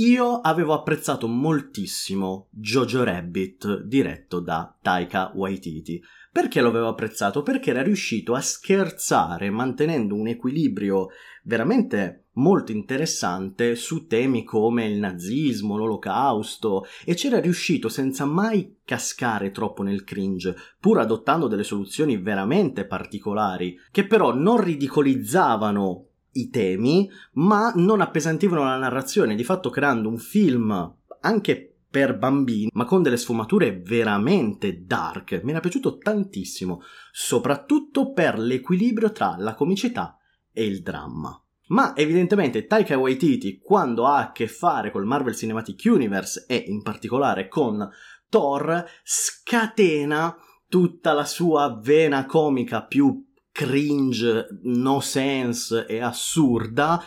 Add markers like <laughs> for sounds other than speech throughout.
Io avevo apprezzato moltissimo Jojo Rabbit diretto da Taika Waititi. Perché l'avevo apprezzato? Perché era riuscito a scherzare mantenendo un equilibrio veramente molto interessante su temi come il nazismo, l'olocausto e c'era riuscito senza mai cascare troppo nel cringe, pur adottando delle soluzioni veramente particolari, che però non ridicolizzavano i temi, ma non appesantivano la narrazione, di fatto creando un film anche per bambini, ma con delle sfumature veramente dark. Mi era piaciuto tantissimo, soprattutto per l'equilibrio tra la comicità e il dramma. Ma evidentemente Taika Waititi, quando ha a che fare col Marvel Cinematic Universe e in particolare con Thor, scatena tutta la sua vena comica più cringe, no sense e assurda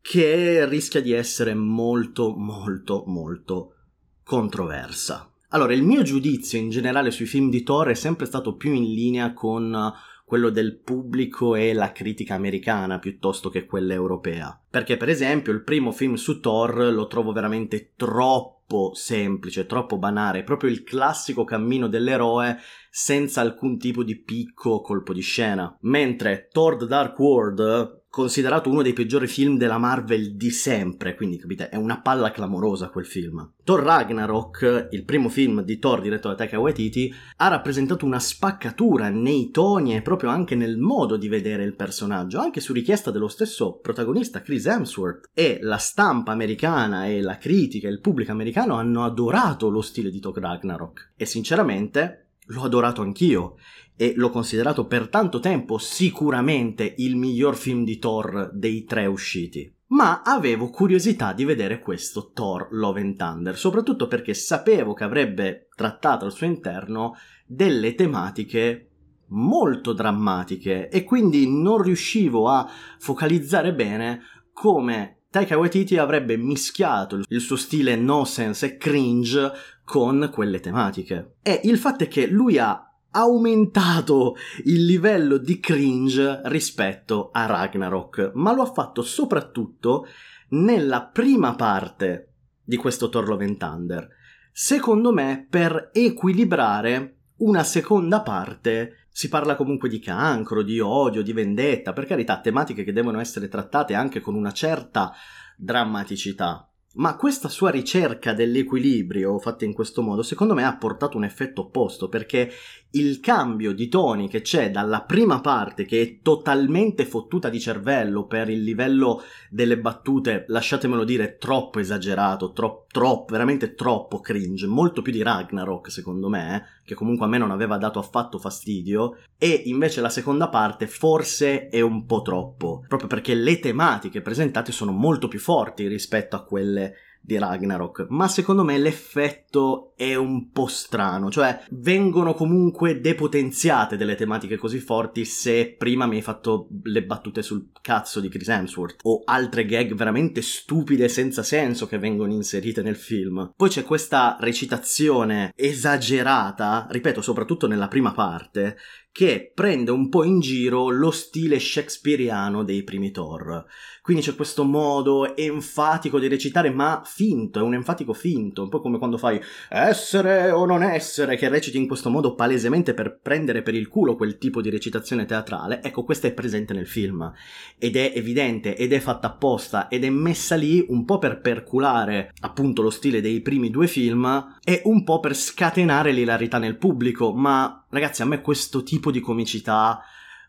che rischia di essere molto molto molto controversa. Allora, il mio giudizio in generale sui film di Thor è sempre stato più in linea con quello del pubblico e la critica americana piuttosto che quella europea. Perché, per esempio, il primo film su Thor lo trovo veramente troppo semplice, troppo banale, proprio il classico cammino dell'eroe senza alcun tipo di picco o colpo di scena. Mentre Thor Dark World considerato uno dei peggiori film della Marvel di sempre, quindi capite, è una palla clamorosa quel film. Thor Ragnarok, il primo film di Thor diretto da Taika Waititi, ha rappresentato una spaccatura nei toni e proprio anche nel modo di vedere il personaggio, anche su richiesta dello stesso protagonista Chris Hemsworth. E la stampa americana e la critica e il pubblico americano hanno adorato lo stile di Thor Ragnarok. E sinceramente l'ho adorato anch'io e l'ho considerato per tanto tempo sicuramente il miglior film di Thor dei tre usciti. Ma avevo curiosità di vedere questo Thor Love and Thunder, soprattutto perché sapevo che avrebbe trattato al suo interno delle tematiche molto drammatiche e quindi non riuscivo a focalizzare bene come Taika Waititi avrebbe mischiato il suo stile no sense e cringe con quelle tematiche. E il fatto è che lui ha aumentato il livello di cringe rispetto a Ragnarok, ma lo ha fatto soprattutto nella prima parte di questo Thor Thunder. Secondo me per equilibrare una seconda parte si parla comunque di cancro, di odio, di vendetta, per carità, tematiche che devono essere trattate anche con una certa drammaticità. Ma questa sua ricerca dell'equilibrio fatta in questo modo, secondo me ha portato un effetto opposto, perché il cambio di toni che c'è dalla prima parte, che è totalmente fottuta di cervello per il livello delle battute, lasciatemelo dire, troppo esagerato, troppo, troppo, veramente troppo cringe, molto più di Ragnarok secondo me, eh, che comunque a me non aveva dato affatto fastidio, e invece la seconda parte forse è un po' troppo, proprio perché le tematiche presentate sono molto più forti rispetto a quelle di Ragnarok, ma secondo me l'effetto è un po' strano, cioè vengono comunque depotenziate delle tematiche così forti se prima mi hai fatto le battute sul cazzo di Chris Hemsworth o altre gag veramente stupide senza senso che vengono inserite nel film. Poi c'è questa recitazione esagerata, ripeto, soprattutto nella prima parte, che prende un po' in giro lo stile shakespeariano dei primi Thor. Quindi c'è questo modo enfatico di recitare, ma finto, è un enfatico finto, un po' come quando fai essere o non essere, che reciti in questo modo palesemente per prendere per il culo quel tipo di recitazione teatrale. Ecco, questa è presente nel film ed è evidente ed è fatta apposta ed è messa lì un po' per perculare appunto lo stile dei primi due film e un po' per scatenare l'ilarità nel pubblico, ma ragazzi, a me questo tipo di comicità,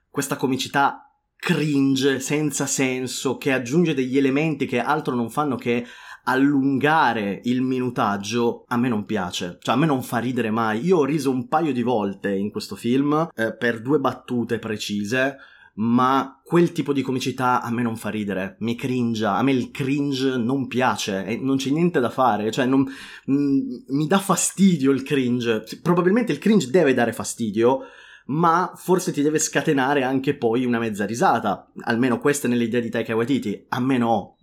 questa comicità cringe, senza senso, che aggiunge degli elementi che altro non fanno che allungare il minutaggio a me non piace, cioè a me non fa ridere mai. Io ho riso un paio di volte in questo film eh, per due battute precise, ma quel tipo di comicità a me non fa ridere, mi cringia, a me il cringe non piace e non c'è niente da fare, cioè non, mm, mi dà fastidio il cringe, probabilmente il cringe deve dare fastidio, ma forse ti deve scatenare anche poi una mezza risata, almeno questa è nell'idea di Taika Waititi, a me no,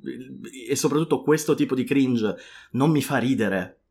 e soprattutto questo tipo di cringe non mi fa ridere,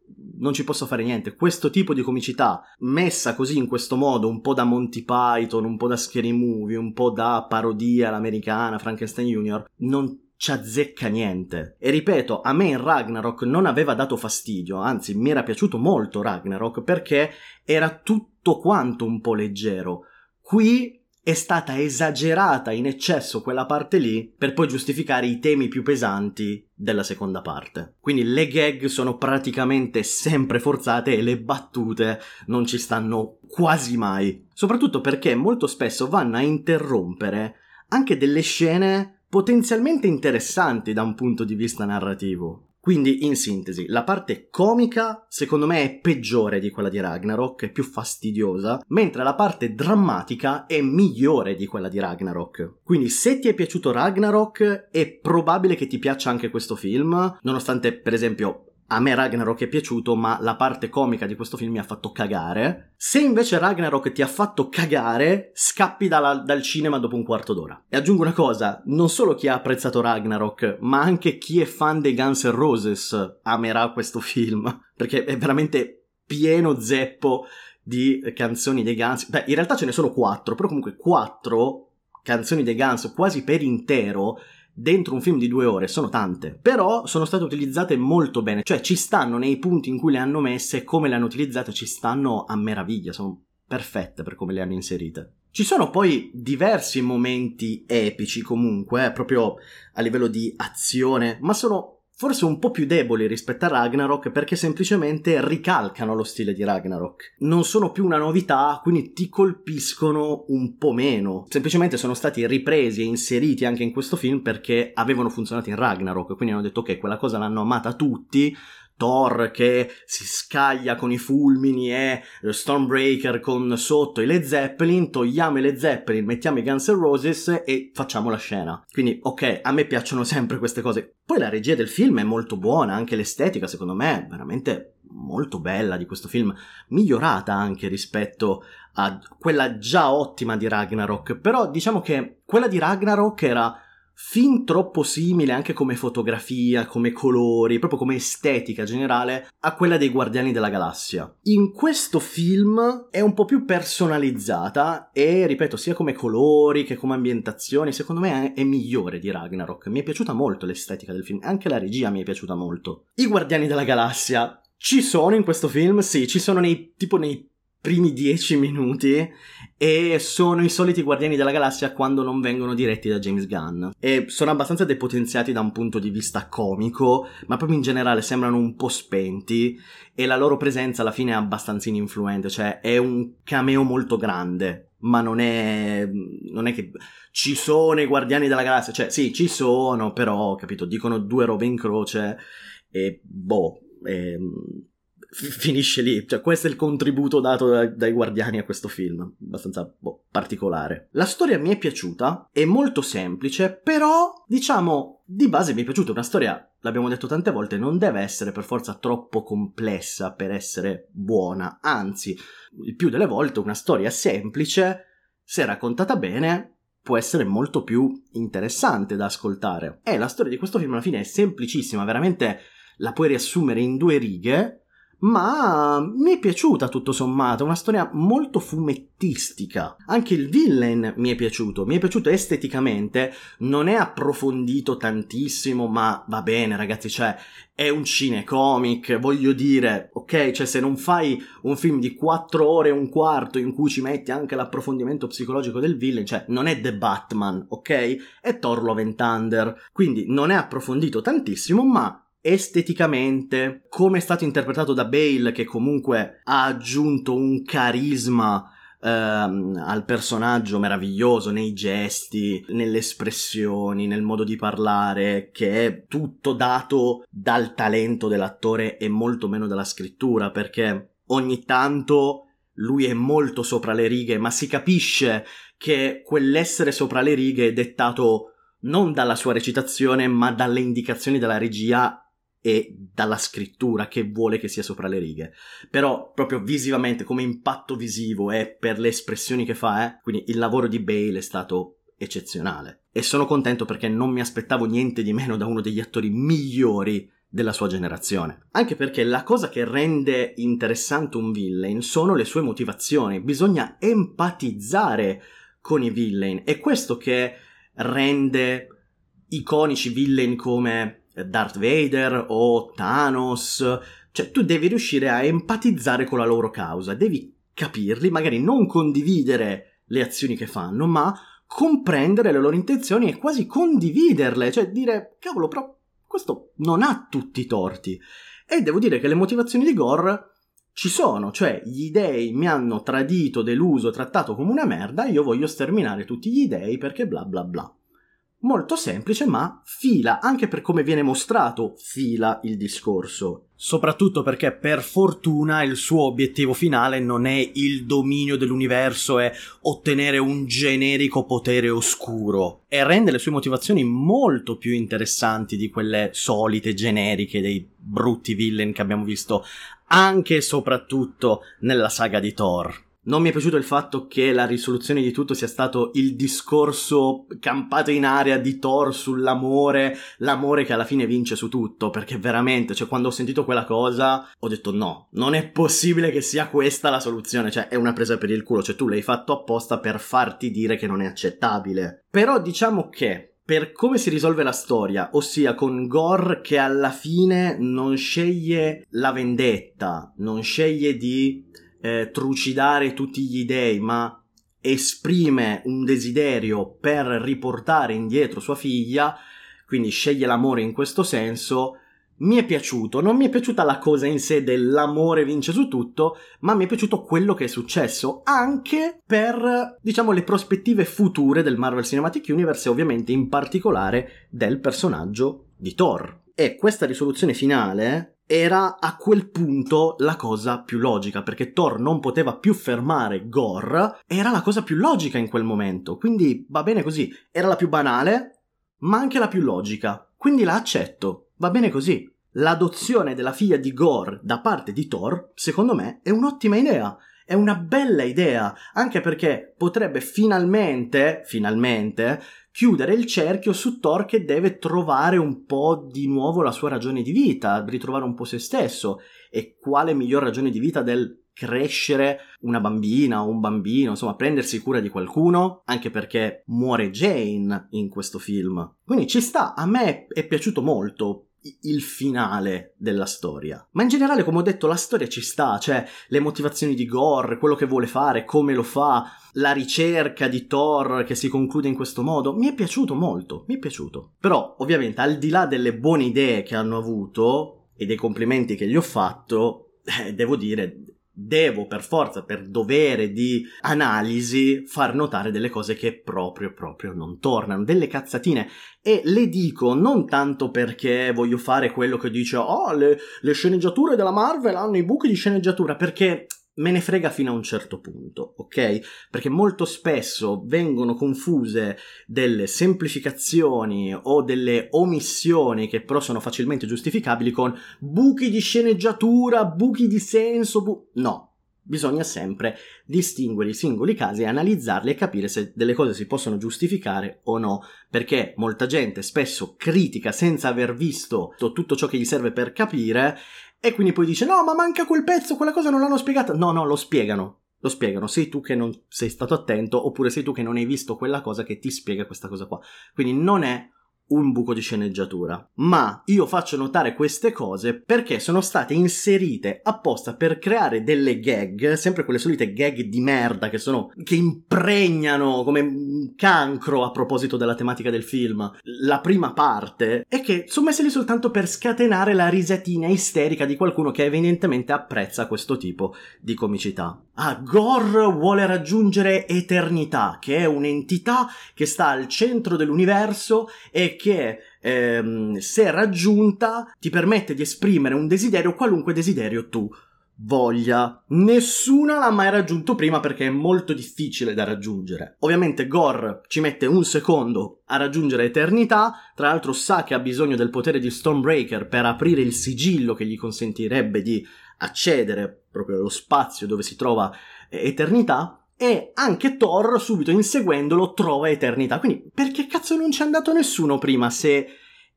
non ci posso fare niente. Questo tipo di comicità, messa così in questo modo, un po' da Monty Python, un po' da Scary Movie, un po' da parodia all'americana, Frankenstein Junior, non ci azzecca niente. E ripeto, a me in Ragnarok non aveva dato fastidio, anzi mi era piaciuto molto Ragnarok perché era tutto quanto un po' leggero. Qui è stata esagerata in eccesso quella parte lì per poi giustificare i temi più pesanti della seconda parte. Quindi le gag sono praticamente sempre forzate e le battute non ci stanno quasi mai. Soprattutto perché molto spesso vanno a interrompere anche delle scene potenzialmente interessanti da un punto di vista narrativo. Quindi, in sintesi, la parte comica secondo me è peggiore di quella di Ragnarok, è più fastidiosa, mentre la parte drammatica è migliore di quella di Ragnarok. Quindi, se ti è piaciuto Ragnarok, è probabile che ti piaccia anche questo film, nonostante, per esempio, a me Ragnarok è piaciuto, ma la parte comica di questo film mi ha fatto cagare. Se invece Ragnarok ti ha fatto cagare, scappi dalla, dal cinema dopo un quarto d'ora. E aggiungo una cosa, non solo chi ha apprezzato Ragnarok, ma anche chi è fan dei Guns N' Roses amerà questo film, <laughs> perché è veramente pieno zeppo di canzoni dei Guns. Beh, in realtà ce ne sono quattro, però comunque quattro canzoni dei Guns quasi per intero dentro un film di due ore sono tante, però sono state utilizzate molto bene, cioè ci stanno nei punti in cui le hanno messe come le hanno utilizzate ci stanno a meraviglia, sono perfette per come le hanno inserite. Ci sono poi diversi momenti epici comunque, eh, proprio a livello di azione, ma sono forse un po' più deboli rispetto a Ragnarok perché semplicemente ricalcano lo stile di Ragnarok. Non sono più una novità, quindi ti colpiscono un po' meno. Semplicemente sono stati ripresi e inseriti anche in questo film perché avevano funzionato in Ragnarok, quindi hanno detto ok, quella cosa l'hanno amata tutti, Thor che si scaglia con i fulmini e Stormbreaker con sotto i Led Zeppelin, togliamo i Led Zeppelin, mettiamo i Guns N' Roses e facciamo la scena. Quindi, ok, a me piacciono sempre queste cose. Poi la regia del film è molto buona, anche l'estetica secondo me è veramente molto bella di questo film, migliorata anche rispetto a quella già ottima di Ragnarok, però diciamo che quella di Ragnarok era fin troppo simile anche come fotografia, come colori, proprio come estetica generale a quella dei Guardiani della Galassia. In questo film è un po' più personalizzata e, ripeto, sia come colori che come ambientazioni, secondo me è migliore di Ragnarok. Mi è piaciuta molto l'estetica del film, anche la regia mi è piaciuta molto. I Guardiani della Galassia ci sono in questo film? Sì, ci sono nei, tipo nei primi dieci minuti e sono i soliti Guardiani della Galassia quando non vengono diretti da James Gunn. E sono abbastanza depotenziati da un punto di vista comico ma proprio in generale sembrano un po' spenti e la loro presenza alla fine è abbastanza ininfluente cioè è un cameo molto grande ma non è non è che ci sono i Guardiani della Galassia cioè sì ci sono però capito dicono due robe in croce e boh ehm, finisce lì. Cioè, questo è il contributo dato dai, dai guardiani a questo film, abbastanza boh, particolare. La storia mi è piaciuta, è molto semplice, però, diciamo, di base mi è piaciuta. Una storia, l'abbiamo detto tante volte, non deve essere per forza troppo complessa per essere buona, anzi, il più delle volte una storia semplice, se raccontata bene, può essere molto più interessante da ascoltare. E la storia di questo film alla fine è semplicissima, veramente la puoi riassumere in due righe ma mi è piaciuta tutto sommato, una storia molto fumettistica. Anche il villain mi è piaciuto, mi è piaciuto esteticamente, non è approfondito tantissimo, ma va bene ragazzi, cioè è un cinecomic, voglio dire, ok, cioè se non fai un film di 4 ore e un quarto in cui ci metti anche l'approfondimento psicologico del villain, cioè non è The Batman, ok? È Thor Love and Thunder, quindi non è approfondito tantissimo, ma esteticamente, come è stato interpretato da Bale, che comunque ha aggiunto un carisma ehm, al personaggio meraviglioso nei gesti, nelle espressioni, nel modo di parlare, che è tutto dato dal talento dell'attore e molto meno dalla scrittura, perché ogni tanto lui è molto sopra le righe, ma si capisce che quell'essere sopra le righe è dettato non dalla sua recitazione, ma dalle indicazioni della regia e dalla scrittura che vuole che sia sopra le righe. Però proprio visivamente, come impatto visivo e per le espressioni che fa, eh, quindi il lavoro di Bale è stato eccezionale. E sono contento perché non mi aspettavo niente di meno da uno degli attori migliori della sua generazione. Anche perché la cosa che rende interessante un villain sono le sue motivazioni. Bisogna empatizzare con i villain. È questo che rende iconici villain come Darth Vader o Thanos. Cioè, tu devi riuscire a empatizzare con la loro causa, devi capirli, magari non condividere le azioni che fanno, ma comprendere le loro intenzioni e quasi condividerle, cioè dire, cavolo, però questo non ha tutti i torti. E devo dire che le motivazioni di Gore ci sono, cioè gli dei mi hanno tradito, deluso, trattato come una merda, io voglio sterminare tutti gli dei perché bla bla bla. Molto semplice, ma fila, anche per come viene mostrato, fila il discorso. Soprattutto perché per fortuna il suo obiettivo finale non è il dominio dell'universo e ottenere un generico potere oscuro. E rende le sue motivazioni molto più interessanti di quelle solite generiche dei brutti villain che abbiamo visto anche e soprattutto nella saga di Thor. Non mi è piaciuto il fatto che la risoluzione di tutto sia stato il discorso campato in aria di Thor sull'amore, l'amore che alla fine vince su tutto, perché veramente, cioè quando ho sentito quella cosa ho detto no, non è possibile che sia questa la soluzione, cioè è una presa per il culo, cioè tu l'hai fatto apposta per farti dire che non è accettabile. Però diciamo che per come si risolve la storia, ossia con Gore che alla fine non sceglie la vendetta, non sceglie di eh, trucidare tutti gli dei, ma esprime un desiderio per riportare indietro sua figlia, quindi sceglie l'amore in questo senso, mi è piaciuto, non mi è piaciuta la cosa in sé dell'amore vince su tutto, ma mi è piaciuto quello che è successo, anche per, diciamo, le prospettive future del Marvel Cinematic Universe e ovviamente in particolare del personaggio di Thor. E questa risoluzione finale era a quel punto la cosa più logica, perché Thor non poteva più fermare Gore, era la cosa più logica in quel momento, quindi va bene così, era la più banale, ma anche la più logica, quindi la accetto, va bene così. L'adozione della figlia di Gore da parte di Thor, secondo me, è un'ottima idea. È una bella idea, anche perché potrebbe finalmente, finalmente, chiudere il cerchio su Thor che deve trovare un po' di nuovo la sua ragione di vita, ritrovare un po' se stesso. E quale miglior ragione di vita del crescere una bambina o un bambino, insomma, prendersi cura di qualcuno, anche perché muore Jane in questo film. Quindi ci sta, a me è piaciuto molto il finale della storia. Ma in generale, come ho detto, la storia ci sta, cioè le motivazioni di Gore, quello che vuole fare, come lo fa, la ricerca di Thor che si conclude in questo modo, mi è piaciuto molto, mi è piaciuto. Però, ovviamente, al di là delle buone idee che hanno avuto e dei complimenti che gli ho fatto, eh, devo dire, devo per forza, per dovere di analisi, far notare delle cose che proprio, proprio non tornano, delle cazzatine. E le dico non tanto perché voglio fare quello che dice, oh, le, le sceneggiature della Marvel hanno i buchi di sceneggiatura, perché me ne frega fino a un certo punto, ok? Perché molto spesso vengono confuse delle semplificazioni o delle omissioni che però sono facilmente giustificabili con buchi di sceneggiatura, buchi di senso, bu- no. Bisogna sempre distinguere i singoli casi, analizzarli e capire se delle cose si possono giustificare o no, perché molta gente spesso critica senza aver visto tutto ciò che gli serve per capire e quindi poi dice: No, ma manca quel pezzo, quella cosa non l'hanno spiegata. No, no, lo spiegano. Lo spiegano. Sei tu che non sei stato attento, oppure sei tu che non hai visto quella cosa che ti spiega questa cosa qua. Quindi non è un buco di sceneggiatura. Ma io faccio notare queste cose perché sono state inserite apposta per creare delle gag, sempre quelle solite gag di merda che sono che impregnano come cancro a proposito della tematica del film. La prima parte è che sono messe lì soltanto per scatenare la risatina isterica di qualcuno che evidentemente apprezza questo tipo di comicità. Ah, Gore vuole raggiungere eternità, che è un'entità che sta al centro dell'universo e che ehm, se raggiunta ti permette di esprimere un desiderio, qualunque desiderio tu voglia. Nessuna l'ha mai raggiunto prima perché è molto difficile da raggiungere. Ovviamente Gore ci mette un secondo a raggiungere eternità, tra l'altro sa che ha bisogno del potere di Stormbreaker per aprire il sigillo che gli consentirebbe di accedere proprio allo spazio dove si trova eh, eternità e anche Thor subito inseguendolo trova eternità. Quindi perché cazzo non c'è andato nessuno prima se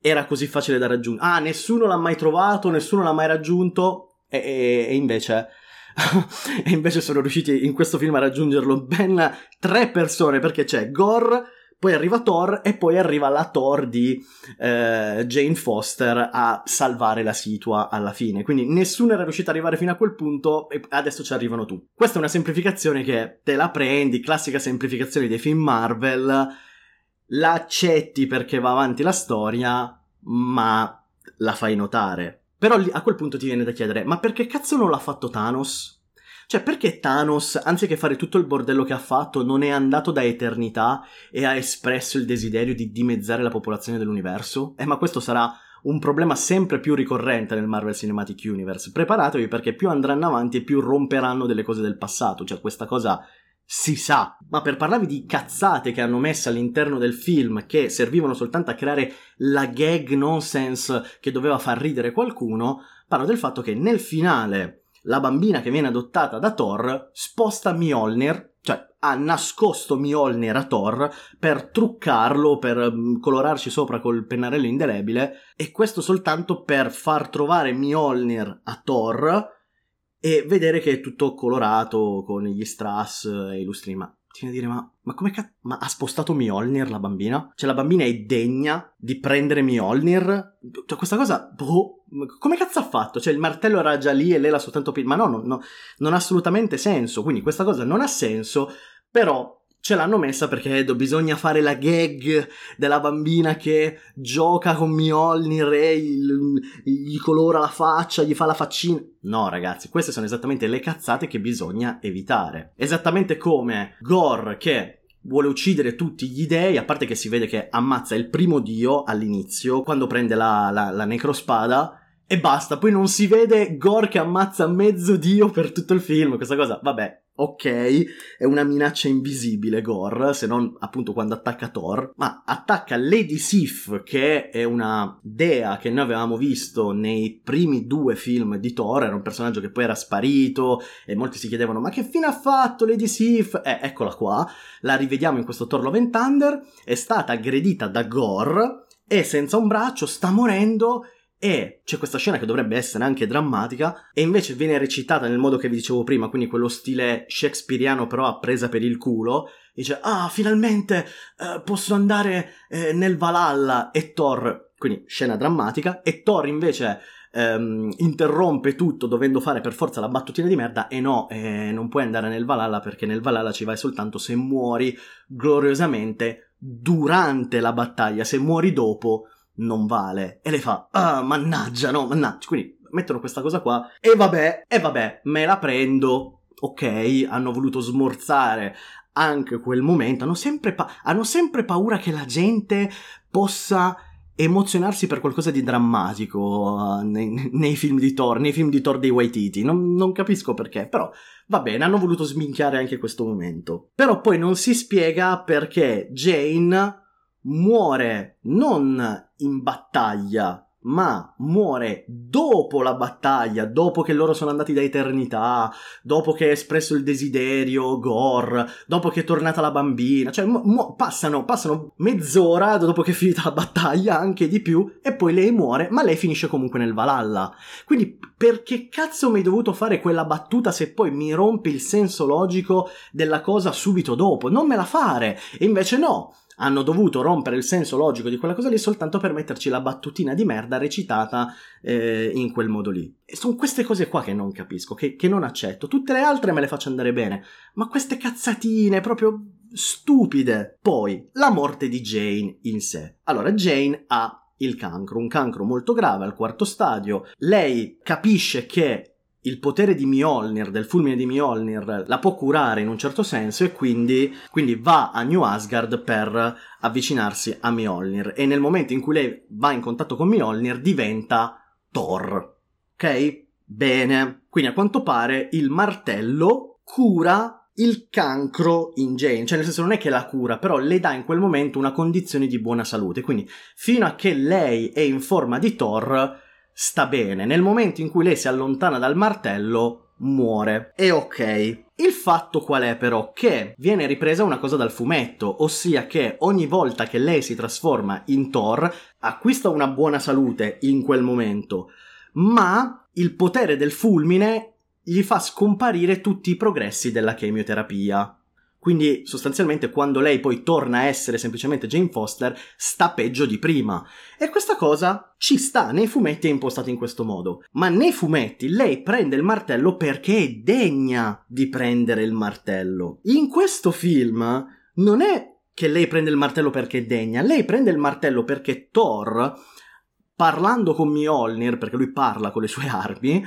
era così facile da raggiungere? Ah, nessuno l'ha mai trovato, nessuno l'ha mai raggiunto e, e, e invece <laughs> e invece sono riusciti in questo film a raggiungerlo ben tre persone perché c'è Gore poi arriva Thor e poi arriva la Thor di eh, Jane Foster a salvare la situa alla fine. Quindi nessuno era riuscito ad arrivare fino a quel punto e adesso ci arrivano tu. Questa è una semplificazione che te la prendi, classica semplificazione dei film Marvel, la accetti perché va avanti la storia, ma la fai notare. Però a quel punto ti viene da chiedere, ma perché cazzo non l'ha fatto Thanos? Cioè, perché Thanos, anziché fare tutto il bordello che ha fatto, non è andato da eternità e ha espresso il desiderio di dimezzare la popolazione dell'universo? Eh, ma questo sarà un problema sempre più ricorrente nel Marvel Cinematic Universe. Preparatevi perché più andranno avanti e più romperanno delle cose del passato. Cioè, questa cosa si sa. Ma per parlarvi di cazzate che hanno messo all'interno del film che servivano soltanto a creare la gag nonsense che doveva far ridere qualcuno, parlo del fatto che nel finale la bambina che viene adottata da Thor sposta Mjolnir, cioè ha nascosto Mjolnir a Thor per truccarlo, per mm, colorarci sopra col pennarello indelebile, e questo soltanto per far trovare Mjolnir a Thor e vedere che è tutto colorato con gli strass e i lustri. Ma ti viene a dire, ma, ma come cazzo? Ma ha spostato Mjolnir la bambina? Cioè la bambina è degna di prendere Mjolnir? Cioè questa cosa, boh, come cazzo ha fatto? Cioè il martello era già lì e lei l'ha soltanto... Ma no, no, no, non ha assolutamente senso. Quindi questa cosa non ha senso, però ce l'hanno messa perché bisogna fare la gag della bambina che gioca con Mjolnir e gli colora la faccia, gli fa la faccina. No, ragazzi, queste sono esattamente le cazzate che bisogna evitare. Esattamente come Gore che vuole uccidere tutti gli dei, a parte che si vede che ammazza il primo dio all'inizio, quando prende la, la, la necrospada, e basta, poi non si vede Gore che ammazza mezzo dio per tutto il film, questa cosa, vabbè, ok, è una minaccia invisibile Gore, se non appunto quando attacca Thor, ma attacca Lady Sif, che è una dea che noi avevamo visto nei primi due film di Thor, era un personaggio che poi era sparito e molti si chiedevano ma che fine ha fatto Lady Sif? Eh, eccola qua, la rivediamo in questo Thor Love and Thunder, è stata aggredita da Gore e senza un braccio sta morendo e c'è questa scena che dovrebbe essere anche drammatica e invece viene recitata nel modo che vi dicevo prima, quindi quello stile shakespeariano però a presa per il culo, dice ah finalmente eh, posso andare eh, nel Valhalla. E Thor, quindi scena drammatica, e Thor invece ehm, interrompe tutto dovendo fare per forza la battutina di merda e no, eh, non puoi andare nel Valhalla perché nel Valhalla ci vai soltanto se muori gloriosamente durante la battaglia, se muori dopo non vale. E lei fa, ah, mannaggia, no, mannaggia. Quindi mettono questa cosa qua. E vabbè, e vabbè, me la prendo. Ok, hanno voluto smorzare anche quel momento. Hanno sempre, pa- hanno sempre paura che la gente possa emozionarsi per qualcosa di drammatico uh, nei, nei, film di Thor, nei film di Thor dei Waititi. Non, non capisco perché, però va bene, hanno voluto sminchiare anche questo momento. Però poi non si spiega perché Jane muore non in battaglia, ma muore dopo la battaglia, dopo che loro sono andati da eternità, dopo che ha espresso il desiderio Gore, dopo che è tornata la bambina, cioè mu- passano, passano mezz'ora dopo che è finita la battaglia, anche di più, e poi lei muore, ma lei finisce comunque nel Valhalla. Quindi perché cazzo mi hai dovuto fare quella battuta se poi mi rompi il senso logico della cosa subito dopo? Non me la fare! E invece no! Hanno dovuto rompere il senso logico di quella cosa lì soltanto per metterci la battutina di merda recitata eh, in quel modo lì. E sono queste cose qua che non capisco, che, che non accetto. Tutte le altre me le faccio andare bene, ma queste cazzatine proprio stupide. Poi, la morte di Jane in sé. Allora, Jane ha il cancro, un cancro molto grave al quarto stadio. Lei capisce che il potere di Mjolnir, del fulmine di Mjolnir, la può curare in un certo senso e quindi, quindi, va a New Asgard per avvicinarsi a Mjolnir e nel momento in cui lei va in contatto con Mjolnir diventa Thor. Ok? Bene. Quindi a quanto pare il martello cura il cancro in Jane, cioè nel senso non è che la cura, però le dà in quel momento una condizione di buona salute, quindi fino a che lei è in forma di Thor sta bene. Nel momento in cui lei si allontana dal martello, muore. E ok. Il fatto qual è però? Che viene ripresa una cosa dal fumetto, ossia che ogni volta che lei si trasforma in Thor, acquista una buona salute in quel momento, ma il potere del fulmine gli fa scomparire tutti i progressi della chemioterapia. Quindi sostanzialmente quando lei poi torna a essere semplicemente Jane Foster sta peggio di prima. E questa cosa ci sta, nei fumetti è impostata in questo modo. Ma nei fumetti lei prende il martello perché è degna di prendere il martello. In questo film non è che lei prende il martello perché è degna, lei prende il martello perché Thor, parlando con Mjolnir, perché lui parla con le sue armi,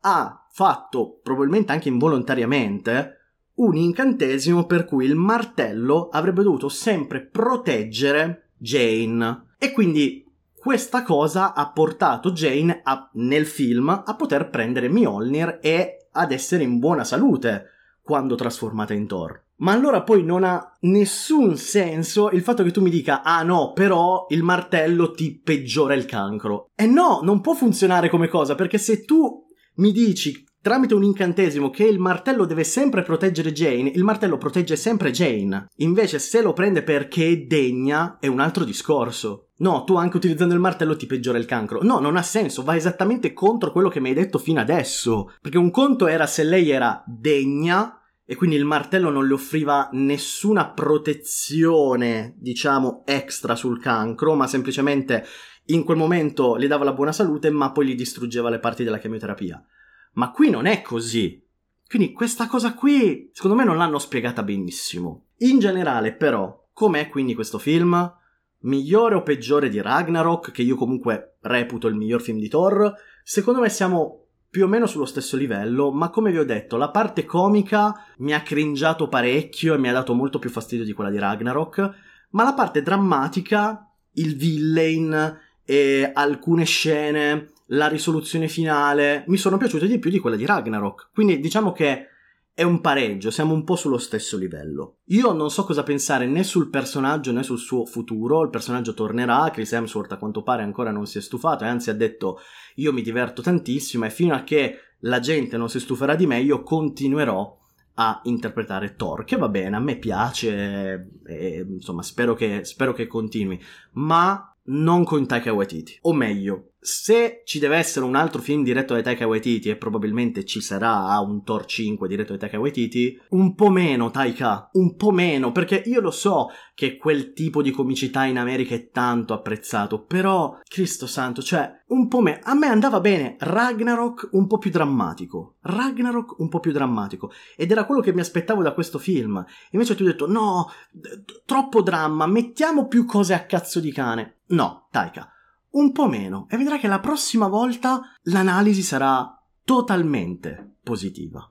ha fatto, probabilmente anche involontariamente, un incantesimo per cui il martello avrebbe dovuto sempre proteggere Jane. E quindi questa cosa ha portato Jane a, nel film a poter prendere Mjolnir e ad essere in buona salute quando trasformata in Thor. Ma allora poi non ha nessun senso il fatto che tu mi dica ah no, però il martello ti peggiora il cancro. E no, non può funzionare come cosa, perché se tu mi dici tramite un incantesimo che il martello deve sempre proteggere Jane, il martello protegge sempre Jane. Invece se lo prende perché è degna è un altro discorso. No, tu anche utilizzando il martello ti peggiora il cancro. No, non ha senso, va esattamente contro quello che mi hai detto fino adesso. Perché un conto era se lei era degna e quindi il martello non le offriva nessuna protezione, diciamo, extra sul cancro, ma semplicemente in quel momento le dava la buona salute, ma poi gli distruggeva le parti della chemioterapia. Ma qui non è così. Quindi questa cosa qui, secondo me, non l'hanno spiegata benissimo. In generale, però, com'è quindi questo film? Migliore o peggiore di Ragnarok, che io comunque reputo il miglior film di Thor? Secondo me siamo più o meno sullo stesso livello, ma come vi ho detto, la parte comica mi ha cringiato parecchio e mi ha dato molto più fastidio di quella di Ragnarok, ma la parte drammatica, il villain e alcune scene la risoluzione finale mi sono piaciute di più di quella di Ragnarok. Quindi diciamo che è un pareggio, siamo un po' sullo stesso livello. Io non so cosa pensare né sul personaggio né sul suo futuro, il personaggio tornerà, Chris Hemsworth a quanto pare ancora non si è stufato e anzi ha detto io mi diverto tantissimo e fino a che la gente non si stuferà di me io continuerò a interpretare Thor, che va bene, a me piace e insomma spero che, spero che continui, ma non con Taika Waititi, o meglio, se ci deve essere un altro film diretto da Taika Waititi, e probabilmente ci sarà un Thor 5 diretto da Taika Waititi, un po' meno Taika, un po' meno, perché io lo so che quel tipo di comicità in America è tanto apprezzato, però, Cristo santo, cioè, un po' meno, a me andava bene Ragnarok un po' più drammatico, Ragnarok un po' più drammatico, ed era quello che mi aspettavo da questo film, invece tu hai detto, no, troppo dramma, mettiamo più cose a cazzo di cane. No, Taika, un po' meno e vedrai che la prossima volta l'analisi sarà totalmente positiva.